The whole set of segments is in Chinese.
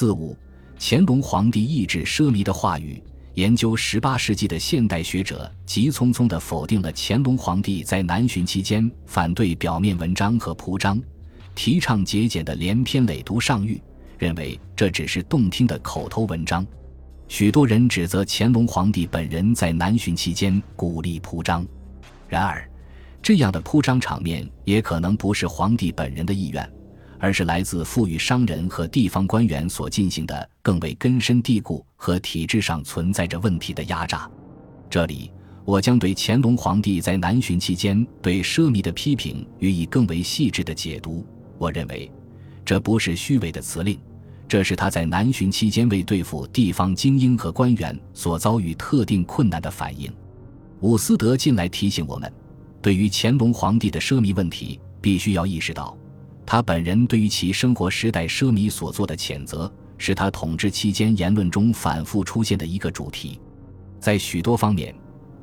四五，乾隆皇帝意志奢靡的话语。研究十八世纪的现代学者急匆匆地否定了乾隆皇帝在南巡期间反对表面文章和铺张，提倡节俭的连篇累牍上谕，认为这只是动听的口头文章。许多人指责乾隆皇帝本人在南巡期间鼓励铺张，然而，这样的铺张场面也可能不是皇帝本人的意愿。而是来自富裕商人和地方官员所进行的更为根深蒂固和体制上存在着问题的压榨。这里，我将对乾隆皇帝在南巡期间对奢靡的批评予以更为细致的解读。我认为，这不是虚伪的辞令，这是他在南巡期间为对付地方精英和官员所遭遇特定困难的反应。伍思德近来提醒我们，对于乾隆皇帝的奢靡问题，必须要意识到。他本人对于其生活时代奢靡所做的谴责，是他统治期间言论中反复出现的一个主题。在许多方面，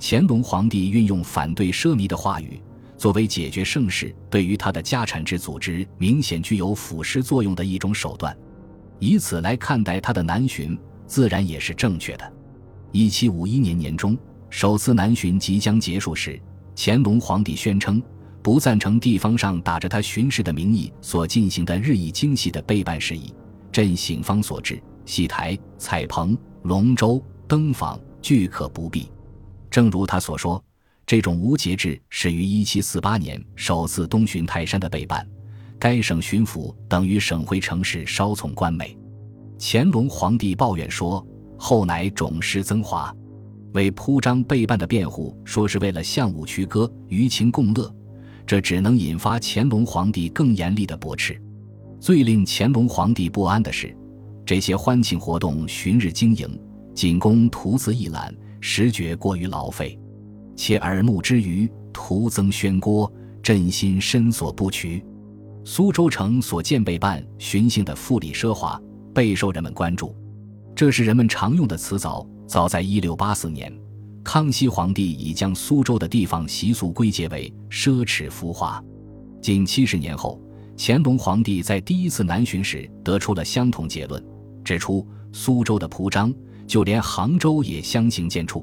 乾隆皇帝运用反对奢靡的话语，作为解决盛世对于他的家产制组织明显具有腐蚀作用的一种手段。以此来看待他的南巡，自然也是正确的。一七五一年年中，首次南巡即将结束时，乾隆皇帝宣称。不赞成地方上打着他巡视的名义所进行的日益精细的备办事宜，朕醒方所至，戏台、彩棚、龙舟、灯坊俱可不必。正如他所说，这种无节制始于1748年首次东巡泰山的备办，该省巡抚等于省会城市稍从官美。乾隆皇帝抱怨说：“后乃种师增华，为铺张备办的辩护，说是为了向武曲歌，舆情共乐。”这只能引发乾隆皇帝更严厉的驳斥。最令乾隆皇帝不安的是，这些欢庆活动旬日经营，仅供徒资一览，实觉过于劳费，且耳目之余徒增喧聒，朕心深所不取。苏州城所建备办巡幸的富丽奢华，备受人们关注。这是人们常用的词藻，早在一六八四年。康熙皇帝已将苏州的地方习俗归结为奢侈浮华。近七十年后，乾隆皇帝在第一次南巡时得出了相同结论，指出苏州的铺张，就连杭州也相形见绌。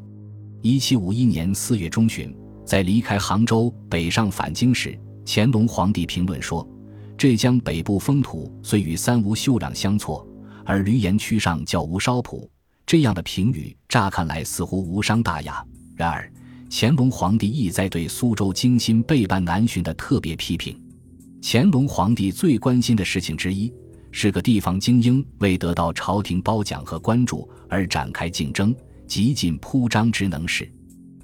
一七五一年四月中旬，在离开杭州北上返京时，乾隆皇帝评论说：“浙江北部风土虽与三吴秀壤相错，而闾阎区上较无稍朴。”这样的评语乍看来似乎无伤大雅，然而乾隆皇帝意在对苏州精心备办南巡的特别批评。乾隆皇帝最关心的事情之一，是个地方精英为得到朝廷褒奖和关注而展开竞争，极尽铺张之能事。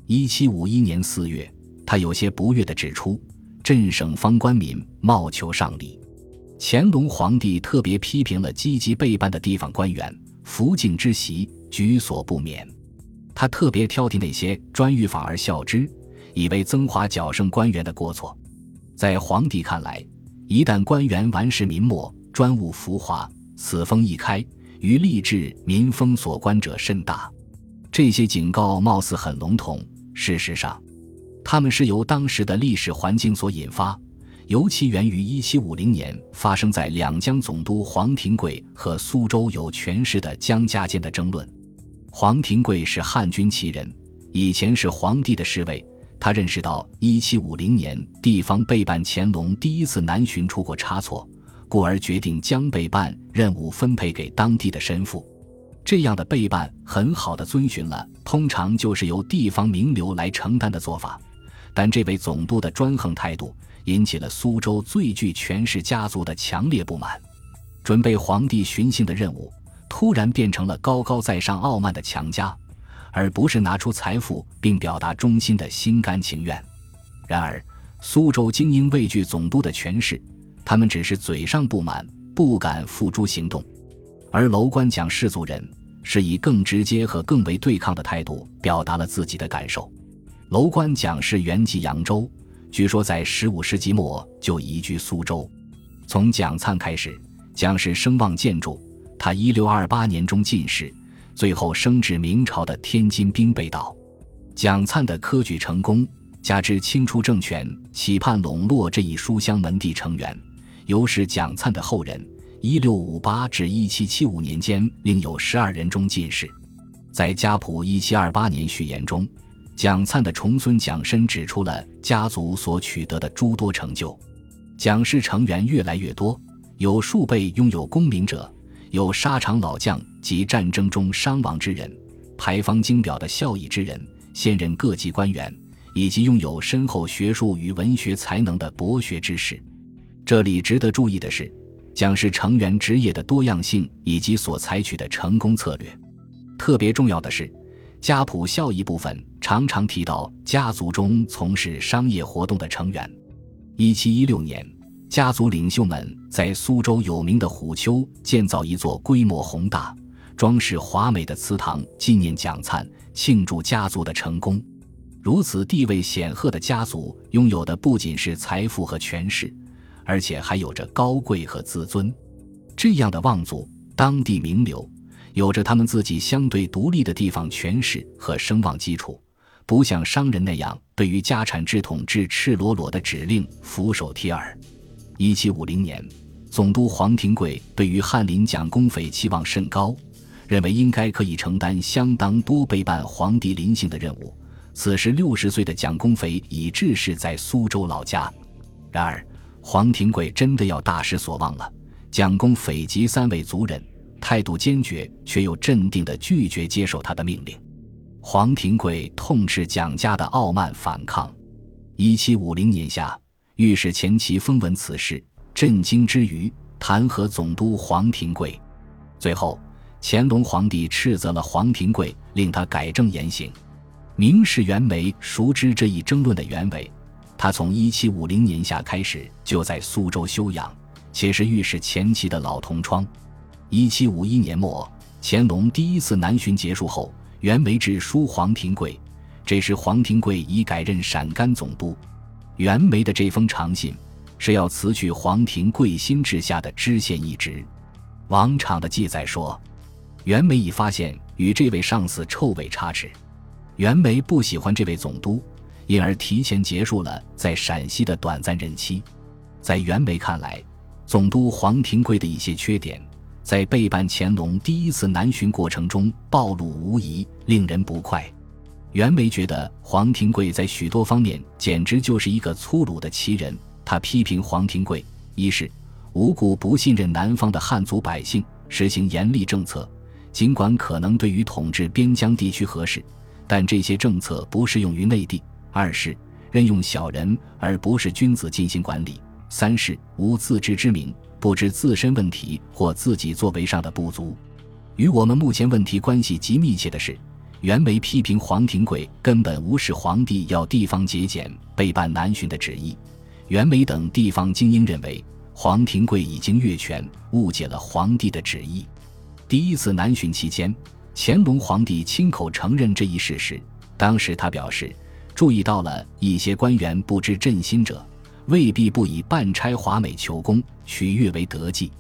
一七五一年四月，他有些不悦地指出：“镇省方官民冒求上礼。”乾隆皇帝特别批评了积极备办的地方官员。福晋之习，举所不免。他特别挑剔那些专欲法而效之，以为增华矫正官员的过错。在皇帝看来，一旦官员玩世民末，专务浮华，此风一开，于吏治民风所关者甚大。这些警告貌似很笼统，事实上，他们是由当时的历史环境所引发。尤其源于1750年发生在两江总督黄廷贵和苏州有权势的江家间的争论。黄廷贵是汉军旗人，以前是皇帝的侍卫。他认识到1750年地方备办乾隆第一次南巡出过差错，故而决定将备办任务分配给当地的神父。这样的备办很好的遵循了通常就是由地方名流来承担的做法，但这位总督的专横态度。引起了苏州最具权势家族的强烈不满，准备皇帝巡幸的任务突然变成了高高在上、傲慢的强加，而不是拿出财富并表达忠心的心甘情愿。然而，苏州精英畏惧总督的权势，他们只是嘴上不满，不敢付诸行动；而楼观蒋氏族人是以更直接和更为对抗的态度表达了自己的感受。楼观蒋氏原籍扬州。据说在十五世纪末就移居苏州。从蒋灿开始，蒋氏声望渐著。他一六二八年中进士，最后升至明朝的天津兵备道。蒋灿的科举成功，加之清初政权期盼笼络这一书香门第成员，由是蒋灿的后人一六五八至一七七五年间，另有十二人中进士。在家谱一七二八年序言中，蒋灿的重孙蒋申指出了家族所取得的诸多成就。蒋氏成员越来越多，有数辈拥有功名者，有沙场老将及战争中伤亡之人，牌坊精表的孝义之人，现任各级官员，以及拥有深厚学术与文学才能的博学之士。这里值得注意的是，蒋氏成员职业的多样性以及所采取的成功策略。特别重要的是，家谱效益部分常常提到家族中从事商业活动的成员。一七一六年，家族领袖们在苏州有名的虎丘建造一座规模宏大、装饰华美的祠堂，纪念蒋灿，庆祝家族的成功。如此地位显赫的家族，拥有的不仅是财富和权势，而且还有着高贵和自尊。这样的望族，当地名流。有着他们自己相对独立的地方权势和声望基础，不像商人那样对于家产制统治赤裸裸的指令俯首帖耳。一七五零年，总督黄廷贵对于翰林蒋公斐期望甚高，认为应该可以承担相当多备办皇帝临幸的任务。此时六十岁的蒋公斐已致仕在苏州老家，然而黄廷贵真的要大失所望了。蒋公斐及三位族人。态度坚决却又镇定地拒绝接受他的命令。黄廷贵痛斥蒋家的傲慢反抗。一七五零年夏，御史钱琦封闻此事，震惊之余弹劾总督黄廷贵。最后，乾隆皇帝斥责了黄廷贵，令他改正言行。明士袁枚熟知这一争论的原委，他从一七五零年夏开始就在苏州休养，且是御史钱琦的老同窗。一七五一年末，乾隆第一次南巡结束后，袁枚致书黄廷贵，这时黄廷贵已改任陕甘总督。袁枚的这封长信是要辞去黄廷贵新治下的知县一职。王昶的记载说，袁枚已发现与这位上司臭味差池，袁枚不喜欢这位总督，因而提前结束了在陕西的短暂任期。在袁枚看来，总督黄廷贵的一些缺点。在备办乾隆第一次南巡过程中暴露无遗，令人不快。袁枚觉得黄廷贵在许多方面简直就是一个粗鲁的奇人。他批评黄廷贵：一是无故不信任南方的汉族百姓，实行严厉政策，尽管可能对于统治边疆地区合适，但这些政策不适用于内地；二是任用小人而不是君子进行管理；三是无自知之明。不知自身问题或自己作为上的不足，与我们目前问题关系极密切的是，袁枚批评黄廷贵根本无视皇帝要地方节俭备办南巡的旨意。袁枚等地方精英认为黄廷贵已经越权，误解了皇帝的旨意。第一次南巡期间，乾隆皇帝亲口承认这一事实。当时他表示，注意到了一些官员不知朕心者。未必不以办差华美求功取悦为得计，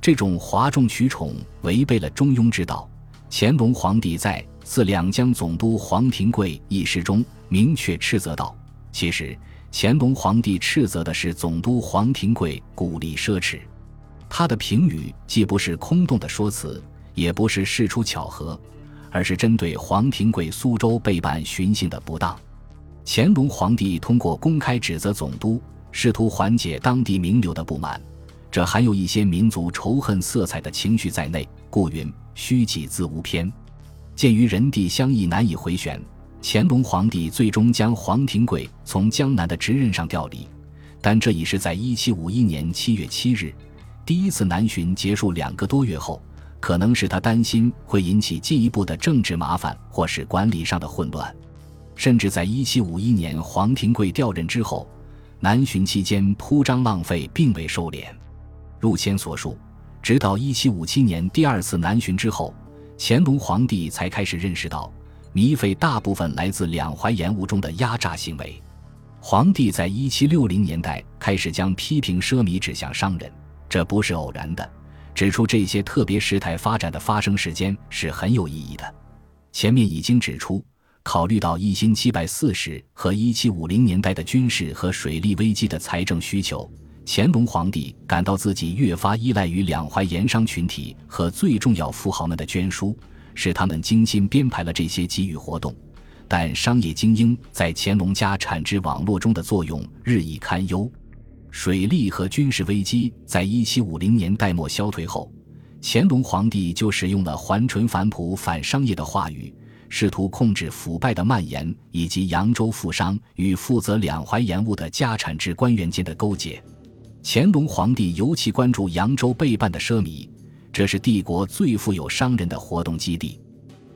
这种哗众取宠违背了中庸之道。乾隆皇帝在赐两江总督黄廷贵一诗中明确斥责道：“其实乾隆皇帝斥责的是总督黄廷贵鼓励奢侈。”他的评语既不是空洞的说辞，也不是事出巧合，而是针对黄廷贵苏州备办巡幸的不当。乾隆皇帝通过公开指责总督。试图缓解当地名流的不满，这含有一些民族仇恨色彩的情绪在内，故云虚己自无偏。鉴于人地相异难以回旋，乾隆皇帝最终将黄廷贵从江南的职任上调离，但这已是在一七五一年七月七日，第一次南巡结束两个多月后，可能是他担心会引起进一步的政治麻烦或是管理上的混乱，甚至在一七五一年黄廷贵调任之后。南巡期间铺张浪费并未收敛，入前所述，直到一七五七年第二次南巡之后，乾隆皇帝才开始认识到糜费大部分来自两淮盐务中的压榨行为。皇帝在一七六零年代开始将批评奢靡指向商人，这不是偶然的，指出这些特别事态发展的发生时间是很有意义的。前面已经指出。考虑到一千七百四十和一七五零年代的军事和水利危机的财政需求，乾隆皇帝感到自己越发依赖于两淮盐商群体和最重要富豪们的捐书，使他们精心编排了这些给予活动。但商业精英在乾隆家产值网络中的作用日益堪忧。水利和军事危机在一七五零年代末消退后，乾隆皇帝就使用了还淳反朴反商业的话语，试图控制腐败的蔓延以及扬州富商与负责两淮盐务的家产制官员间的勾结。乾隆皇帝尤其关注扬州备办的奢靡，这是帝国最富有商人的活动基地。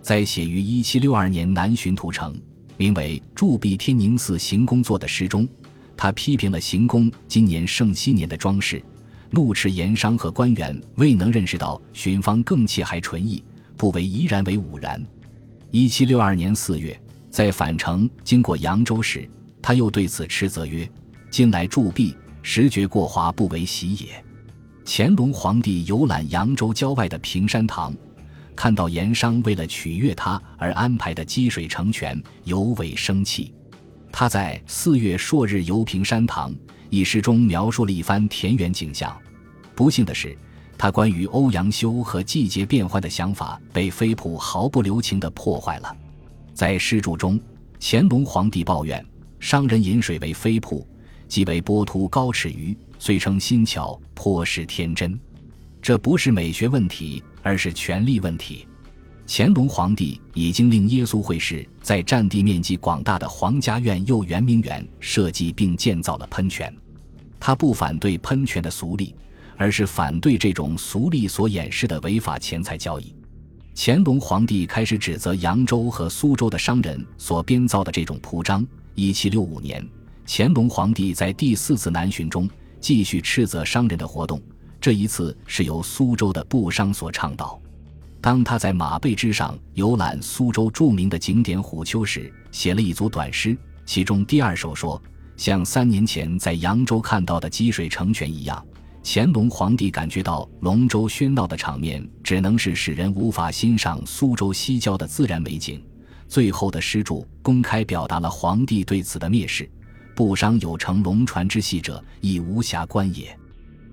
在写于一七六二年南巡屠城，名为《铸币天宁寺行宫作》的诗中，他批评了行宫今年圣熙年的装饰，怒斥盐商和官员未能认识到寻芳更气还纯意，不为怡然为吾然。一七六二年四月，在返程经过扬州时，他又对此斥责曰：“今来铸币。”时觉过华不为喜也。乾隆皇帝游览扬州郊外的平山堂，看到盐商为了取悦他而安排的积水成泉，尤为生气。他在四月朔日游平山堂一诗中描述了一番田园景象。不幸的是，他关于欧阳修和季节变换的想法被飞普毫不留情地破坏了。在诗注中，乾隆皇帝抱怨商人饮水为飞瀑。即为波秃高尺鱼，虽称新巧，颇是天真。这不是美学问题，而是权力问题。乾隆皇帝已经令耶稣会士在占地面积广大的皇家院右圆明园设计并建造了喷泉。他不反对喷泉的俗利，而是反对这种俗利所掩饰的违法钱财交易。乾隆皇帝开始指责扬州和苏州的商人所编造的这种铺张。一七六五年。乾隆皇帝在第四次南巡中继续斥责商人的活动，这一次是由苏州的布商所倡导。当他在马背之上游览苏州著名的景点虎丘时，写了一组短诗，其中第二首说：“像三年前在扬州看到的积水成泉一样。”乾隆皇帝感觉到龙舟喧闹的场面只能是使人无法欣赏苏州西郊的自然美景。最后的诗注公开表达了皇帝对此的蔑视。不商有乘龙船之戏者，亦无暇观也。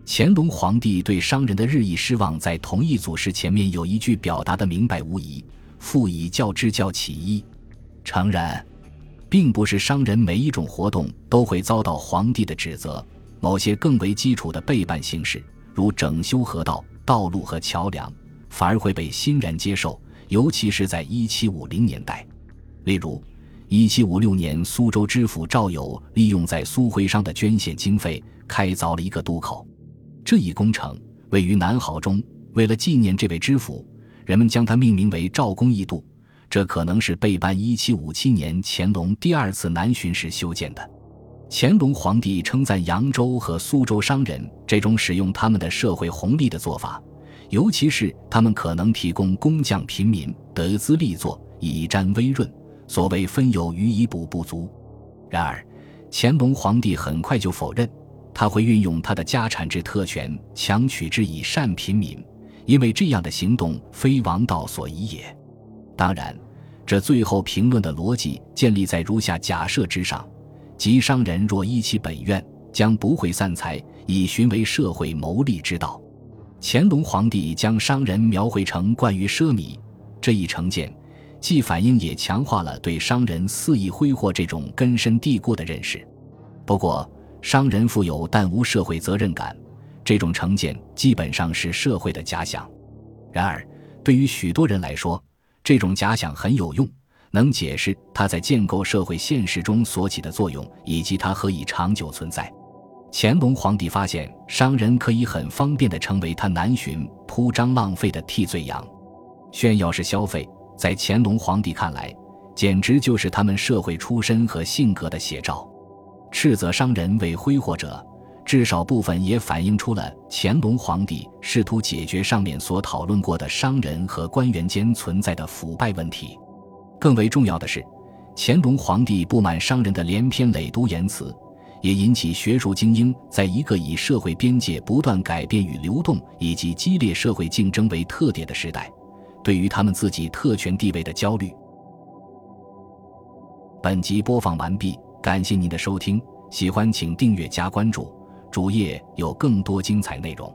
乾隆皇帝对商人的日益失望，在同一组诗前面有一句表达的明白无疑：“复以教之教起一。”诚然，并不是商人每一种活动都会遭到皇帝的指责，某些更为基础的备办形式，如整修河道、道路和桥梁，反而会被欣然接受，尤其是在一七五零年代，例如。一七五六年，苏州知府赵友利用在苏徽商的捐献经费，开凿了一个渡口。这一工程位于南濠中。为了纪念这位知府，人们将它命名为赵公义渡。这可能是备办一七五七年乾隆第二次南巡时修建的。乾隆皇帝称赞扬州和苏州商人这种使用他们的社会红利的做法，尤其是他们可能提供工匠平民得资力作，以沾微润。所谓分有余以补不足，然而乾隆皇帝很快就否认他会运用他的家产制特权强取之以善平民，因为这样的行动非王道所宜也。当然，这最后评论的逻辑建立在如下假设之上：即商人若依其本愿，将不会散财，以寻为社会谋利之道。乾隆皇帝将商人描绘成惯于奢靡这一成见。既反映也强化了对商人肆意挥霍这种根深蒂固的认识。不过，商人富有但无社会责任感，这种成见基本上是社会的假想。然而，对于许多人来说，这种假想很有用，能解释它在建构社会现实中所起的作用，以及它何以长久存在。乾隆皇帝发现，商人可以很方便地成为他南巡铺张浪费的替罪羊，炫耀式消费。在乾隆皇帝看来，简直就是他们社会出身和性格的写照。斥责商人为挥霍者，至少部分也反映出了乾隆皇帝试图解决上面所讨论过的商人和官员间存在的腐败问题。更为重要的是，乾隆皇帝不满商人的连篇累牍言辞，也引起学术精英在一个以社会边界不断改变与流动以及激烈社会竞争为特点的时代。对于他们自己特权地位的焦虑。本集播放完毕，感谢您的收听，喜欢请订阅加关注，主页有更多精彩内容。